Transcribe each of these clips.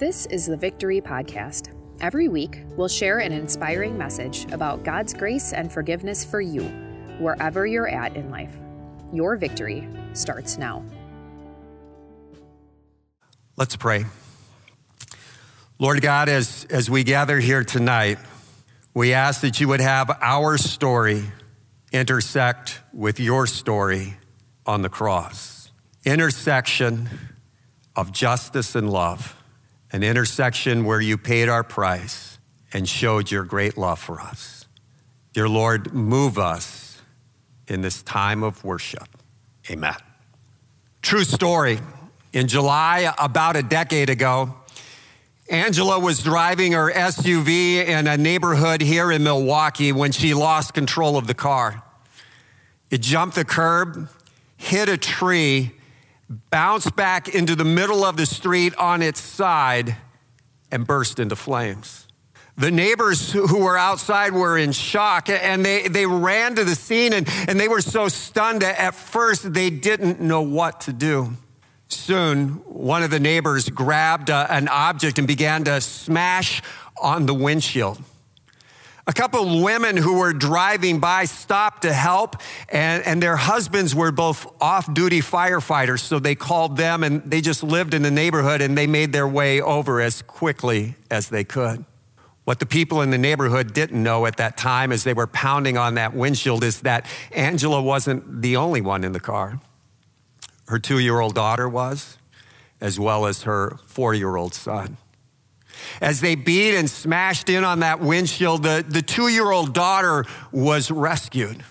This is the Victory Podcast. Every week, we'll share an inspiring message about God's grace and forgiveness for you, wherever you're at in life. Your victory starts now. Let's pray. Lord God, as, as we gather here tonight, we ask that you would have our story intersect with your story on the cross. Intersection of justice and love, an intersection where you paid our price and showed your great love for us. Dear Lord, move us in this time of worship. Amen. True story. In July, about a decade ago, Angela was driving her SUV in a neighborhood here in Milwaukee when she lost control of the car. It jumped the curb, hit a tree, bounced back into the middle of the street on its side, and burst into flames. The neighbors who were outside were in shock and they, they ran to the scene and, and they were so stunned that at first they didn't know what to do. Soon, one of the neighbors grabbed uh, an object and began to smash on the windshield. A couple of women who were driving by stopped to help, and, and their husbands were both off duty firefighters, so they called them and they just lived in the neighborhood and they made their way over as quickly as they could. What the people in the neighborhood didn't know at that time as they were pounding on that windshield is that Angela wasn't the only one in the car. Her two year old daughter was, as well as her four year old son. As they beat and smashed in on that windshield, the, the two year old daughter was rescued.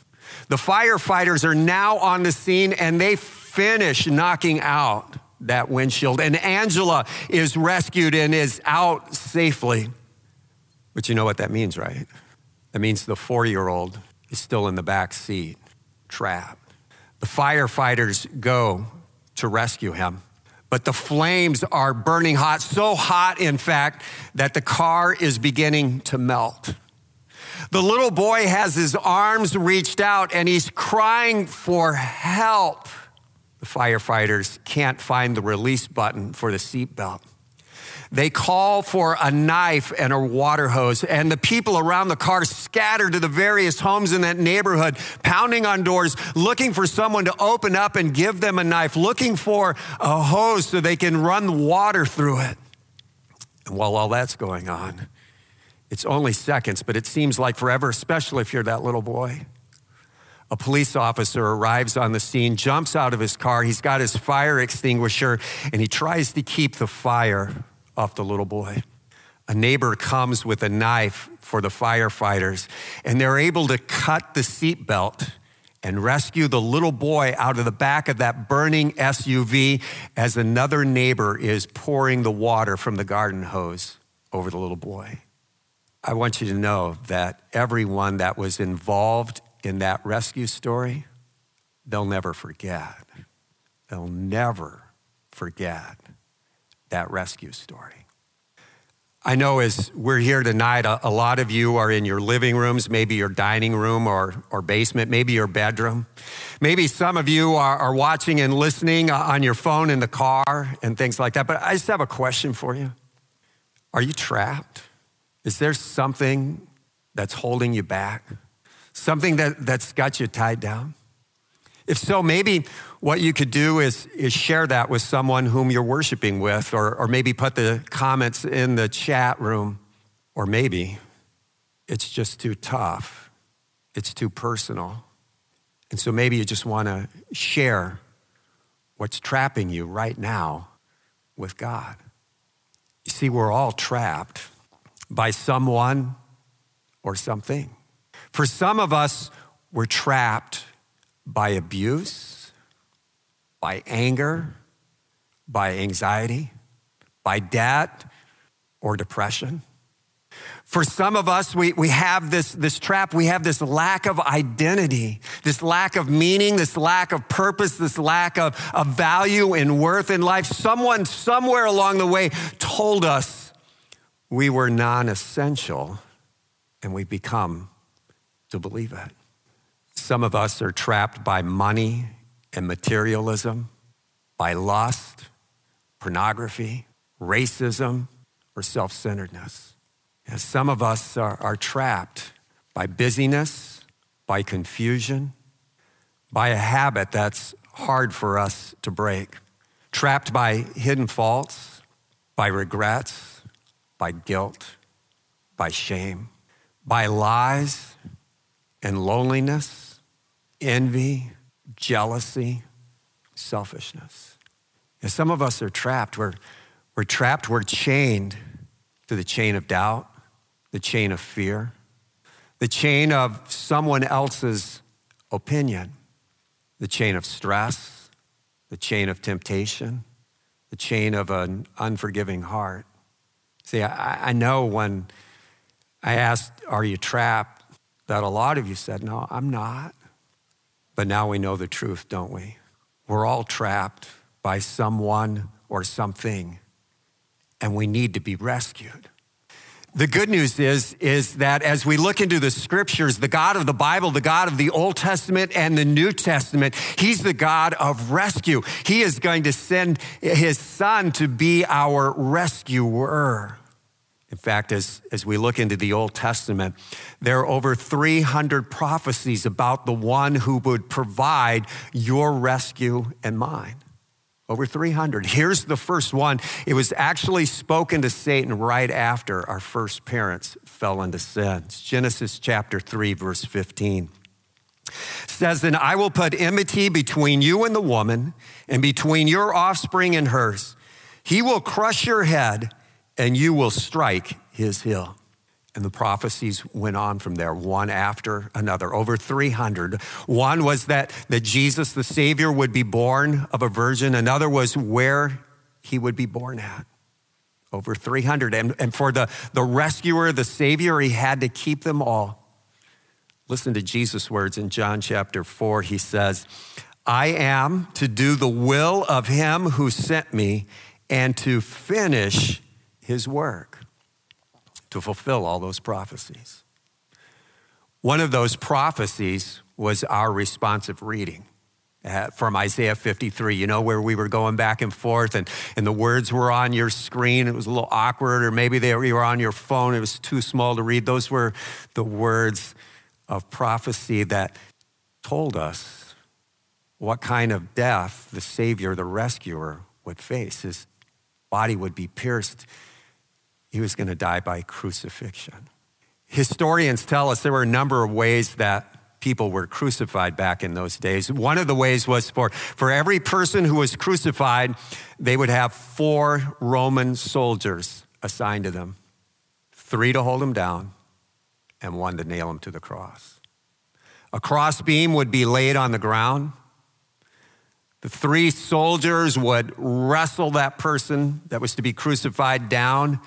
The firefighters are now on the scene and they finish knocking out that windshield. And Angela is rescued and is out safely. But you know what that means, right? That means the four year old is still in the back seat, trapped. The firefighters go to rescue him. But the flames are burning hot, so hot, in fact, that the car is beginning to melt. The little boy has his arms reached out and he's crying for help. The firefighters can't find the release button for the seatbelt. They call for a knife and a water hose, and the people around the car scatter to the various homes in that neighborhood, pounding on doors, looking for someone to open up and give them a knife, looking for a hose so they can run water through it. And while all that's going on, it's only seconds, but it seems like forever, especially if you're that little boy. A police officer arrives on the scene, jumps out of his car. He's got his fire extinguisher, and he tries to keep the fire off the little boy. A neighbor comes with a knife for the firefighters, and they're able to cut the seatbelt and rescue the little boy out of the back of that burning SUV as another neighbor is pouring the water from the garden hose over the little boy. I want you to know that everyone that was involved in that rescue story, they'll never forget. They'll never forget that rescue story. I know as we're here tonight, a, a, lot of you are in your living rooms, maybe your dining room or, or basement, maybe your bedroom. Maybe some of you are, are watching and listening uh, on your phone in the car and things like that. But I just have a question for you Are you trapped? Is there something that's holding you back? Something that, that's got you tied down? If so, maybe what you could do is, is share that with someone whom you're worshiping with, or, or maybe put the comments in the chat room, or maybe it's just too tough, it's too personal. And so maybe you just want to share what's trapping you right now with God. You see, we're all trapped by someone or something. For some of us, we're trapped by abuse, by anger, by anxiety, by debt or depression. For some of us, we, we have this, this trap, we have this lack of identity, this lack of meaning, this lack of purpose, this lack of, of value and worth in life. Someone somewhere along the way told us we were non essential, and we become to believe it. Some of us are trapped by money and materialism, by lust, pornography, racism, or self centeredness. And Some of us are, are trapped by busyness, by confusion, by a habit that's hard for us to break, trapped by hidden faults, by regrets, by guilt, by shame, by lies and loneliness, envy, jealousy, selfishness. And some of us are trapped. We're, we're trapped, we're chained to the chain of doubt, the chain of fear, the chain of someone else's opinion, the chain of stress, the chain of temptation, the chain of an unforgiving heart. See, I, I know when I asked, Are you trapped? that a lot of you said, No, I'm not. But now we know the truth, don't we? We're all trapped by someone or something, and we need to be rescued. The good news is, is that as we look into the scriptures, the God of the Bible, the God of the Old Testament and the New Testament, He's the God of rescue. He is going to send His Son to be our rescuer. In fact, as, as we look into the Old Testament, there are over 300 prophecies about the one who would provide your rescue and mine. Over 300. Here's the first one. It was actually spoken to Satan right after our first parents fell into sin. It's Genesis chapter 3, verse 15. It says, Then I will put enmity between you and the woman, and between your offspring and hers. He will crush your head, and you will strike his heel. And the prophecies went on from there, one after another, over 300. One was that, that Jesus, the Savior, would be born of a virgin. Another was where he would be born at. Over 300. And, and for the, the rescuer, the Savior, he had to keep them all. Listen to Jesus' words in John chapter 4. He says, I am to do the will of him who sent me and to finish his work to fulfill all those prophecies. One of those prophecies was our responsive reading uh, from Isaiah 53, you know, where we were going back and forth and, and the words were on your screen. It was a little awkward, or maybe they were on your phone. It was too small to read. Those were the words of prophecy that told us what kind of death the Savior, the rescuer, would face. His body would be pierced he was going to die by crucifixion. Historians tell us there were a number of ways that people were crucified back in those days. One of the ways was for, for every person who was crucified, they would have four Roman soldiers assigned to them three to hold him down, and one to nail him to the cross. A crossbeam would be laid on the ground. The three soldiers would wrestle that person that was to be crucified down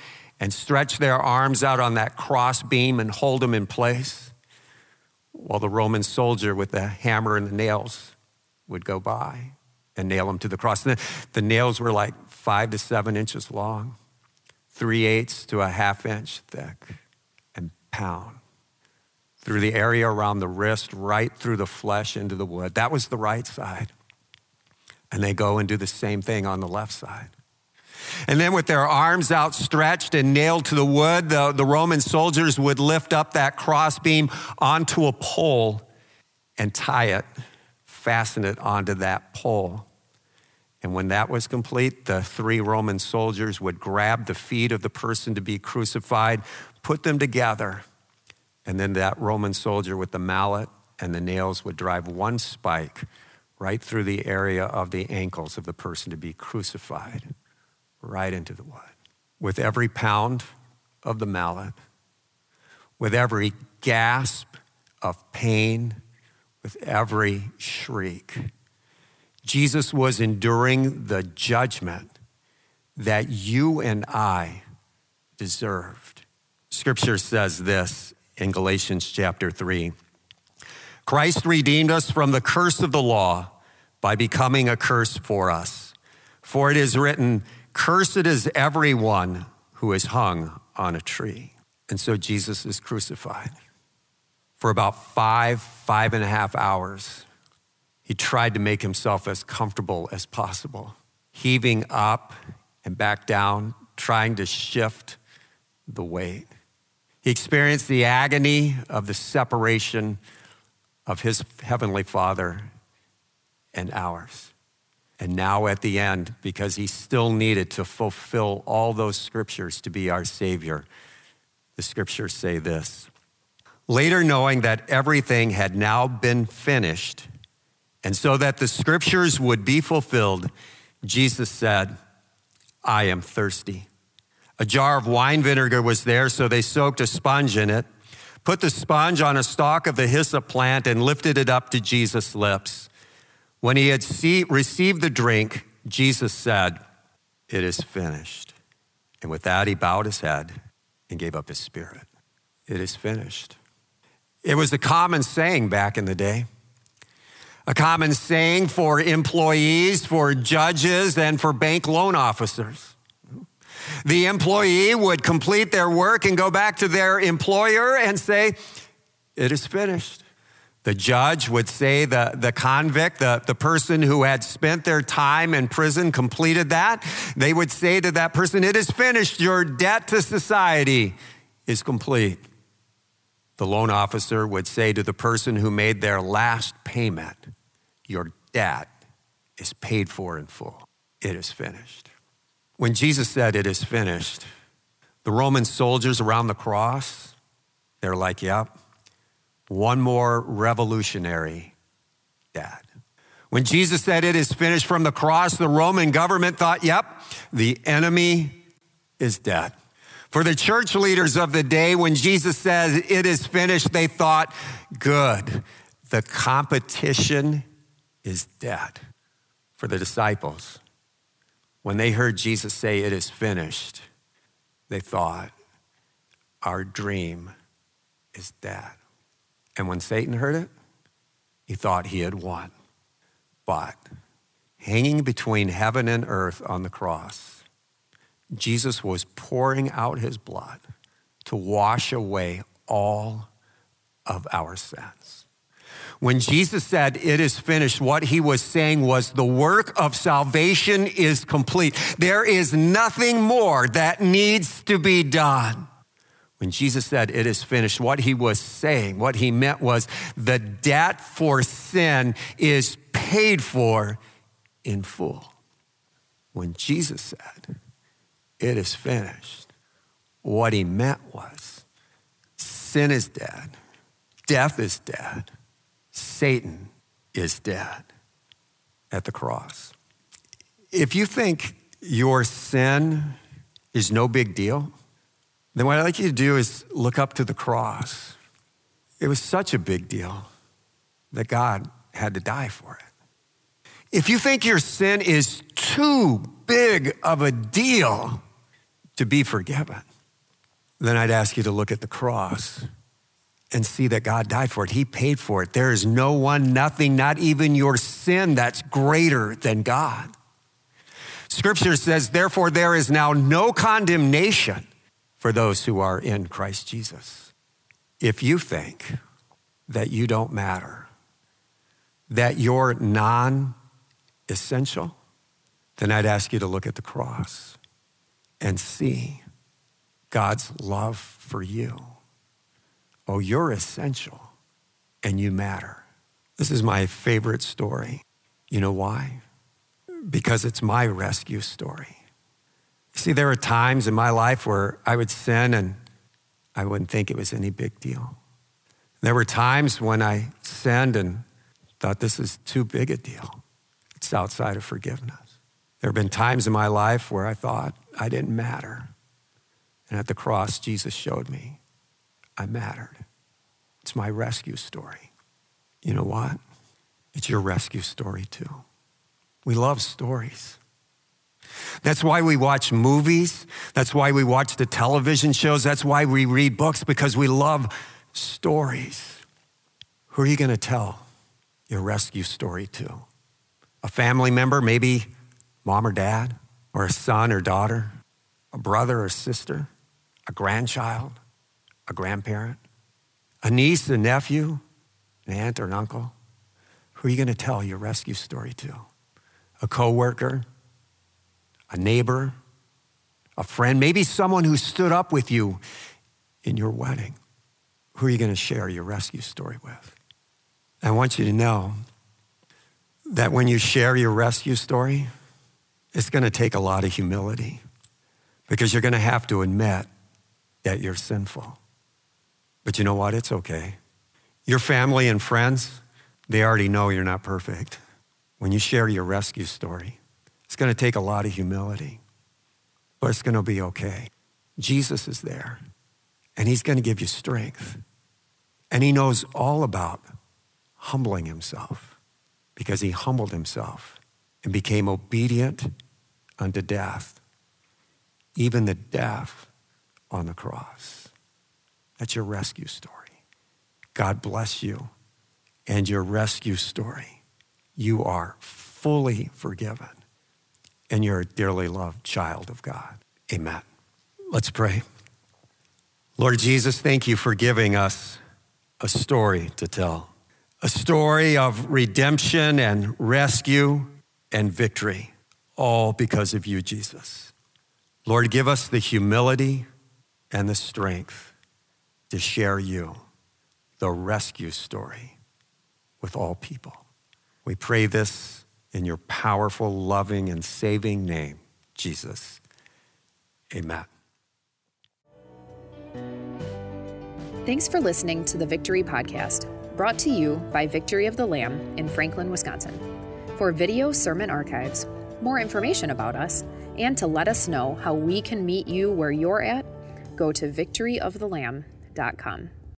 and stretch their arms out on that cross beam and hold them in place while the Roman soldier with the hammer and the nails would go by and nail them to the cross. The, the nails were like five to seven inches long, three eighths to a half inch thick, and pound through the area around the wrist, right through the flesh into the wood. That was the right side. And they go and do the same thing on the left side. And then, with their arms outstretched and nailed to the wood, the, the Roman soldiers would lift up that crossbeam onto a pole and tie it, fasten it onto that pole. And when that was complete, the three Roman soldiers would grab the feet of the person to be crucified, put them together, and then that Roman soldier with the mallet and the nails would drive one spike right through the area of the ankles of the person to be crucified right into the wood. With every pound of the mallet, with every gasp of pain, with every shriek, Jesus was enduring the judgment that you and I deserved. Scripture says this in Galatians chapter 3 Christ redeemed us from the curse of the law by becoming a curse for us. For it is written, Cursed is everyone who is hung on a tree. And so Jesus is crucified. For about five, five and a half hours, he tried to make himself as comfortable as possible, heaving up and back down trying to shift the weight. He experienced the agony of the separation of his heavenly Father and ours. And now at the end, because he still needed to fulfill all those scriptures to be our Savior, the scriptures say this. Later, knowing that everything had now been finished, and so that the scriptures would be fulfilled, Jesus said, I am thirsty. A jar of wine vinegar was there, so they soaked a sponge in it, put the sponge on a stalk of the hyssop plant, and lifted it up to Jesus' lips. When he had see, received the drink, Jesus said, It is finished. And with that, he bowed his head and gave up his spirit. It is finished. It was a common saying back in the day a common saying for employees, for judges, and for bank loan officers. The employee would complete their work and go back to their employer and say, It is finished. The judge would say the, the convict, the, the person who had spent their time in prison, completed that. They would say to that person, It is finished. Your debt to society is complete. The loan officer would say to the person who made their last payment, Your debt is paid for in full. It is finished. When Jesus said, It is finished, the Roman soldiers around the cross, they're like, Yep, one more revolutionary dad. When Jesus said, It is finished from the cross, the Roman government thought, Yep, the enemy is dead. For the church leaders of the day, when Jesus says it is finished, they thought, good, the competition is dead. For the disciples, when they heard Jesus say it is finished, they thought, our dream is dead. And when Satan heard it, he thought he had won. But hanging between heaven and earth on the cross, Jesus was pouring out his blood to wash away all of our sins. When Jesus said, It is finished, what he was saying was, The work of salvation is complete. There is nothing more that needs to be done. When Jesus said, It is finished, what he was saying, what he meant was, The debt for sin is paid for in full. When Jesus said, it is finished. What he meant was sin is dead, death is dead, Satan is dead at the cross. If you think your sin is no big deal, then what I'd like you to do is look up to the cross. It was such a big deal that God had to die for it. If you think your sin is too big of a deal, to be forgiven, then I'd ask you to look at the cross and see that God died for it. He paid for it. There is no one, nothing, not even your sin that's greater than God. Scripture says, therefore, there is now no condemnation for those who are in Christ Jesus. If you think that you don't matter, that you're non essential, then I'd ask you to look at the cross and see God's love for you. Oh, you're essential and you matter. This is my favorite story. You know why? Because it's my rescue story. See, there were times in my life where I would sin and I wouldn't think it was any big deal. There were times when I sinned and thought this is too big a deal. It's outside of forgiveness. There have been times in my life where I thought I didn't matter. And at the cross, Jesus showed me I mattered. It's my rescue story. You know what? It's your rescue story too. We love stories. That's why we watch movies. That's why we watch the television shows. That's why we read books because we love stories. Who are you going to tell your rescue story to? A family member, maybe mom or dad, or a son or daughter, a brother or sister, a grandchild, a grandparent, a niece, a nephew, an aunt or an uncle? Who are you going to tell your rescue story to? A coworker, a neighbor, a friend, maybe someone who stood up with you in your wedding. Who are you going to share your rescue story with? I want you to know that when you share your rescue story, it's going to take a lot of humility because you're going to have to admit that you're sinful. But you know what? It's okay. Your family and friends, they already know you're not perfect. When you share your rescue story, it's going to take a lot of humility, but it's going to be okay. Jesus is there, and He's going to give you strength. And He knows all about humbling Himself because He humbled Himself and became obedient unto death, even the death on the cross. That's your rescue story. God bless you and your rescue story. You are fully forgiven and you're a dearly loved child of God. Amen. Let's pray. Lord Jesus, thank you for giving us a story to tell, a story of redemption and rescue and victory, all because of you, Jesus. Lord, give us the humility and the strength to share you, the rescue story, with all people. We pray this in your powerful, loving, and saving name, Jesus. Amen. Thanks for listening to the Victory Podcast, brought to you by Victory of the Lamb in Franklin, Wisconsin. For video sermon archives, more information about us, and to let us know how we can meet you where you're at, go to victoryofthelamb.com.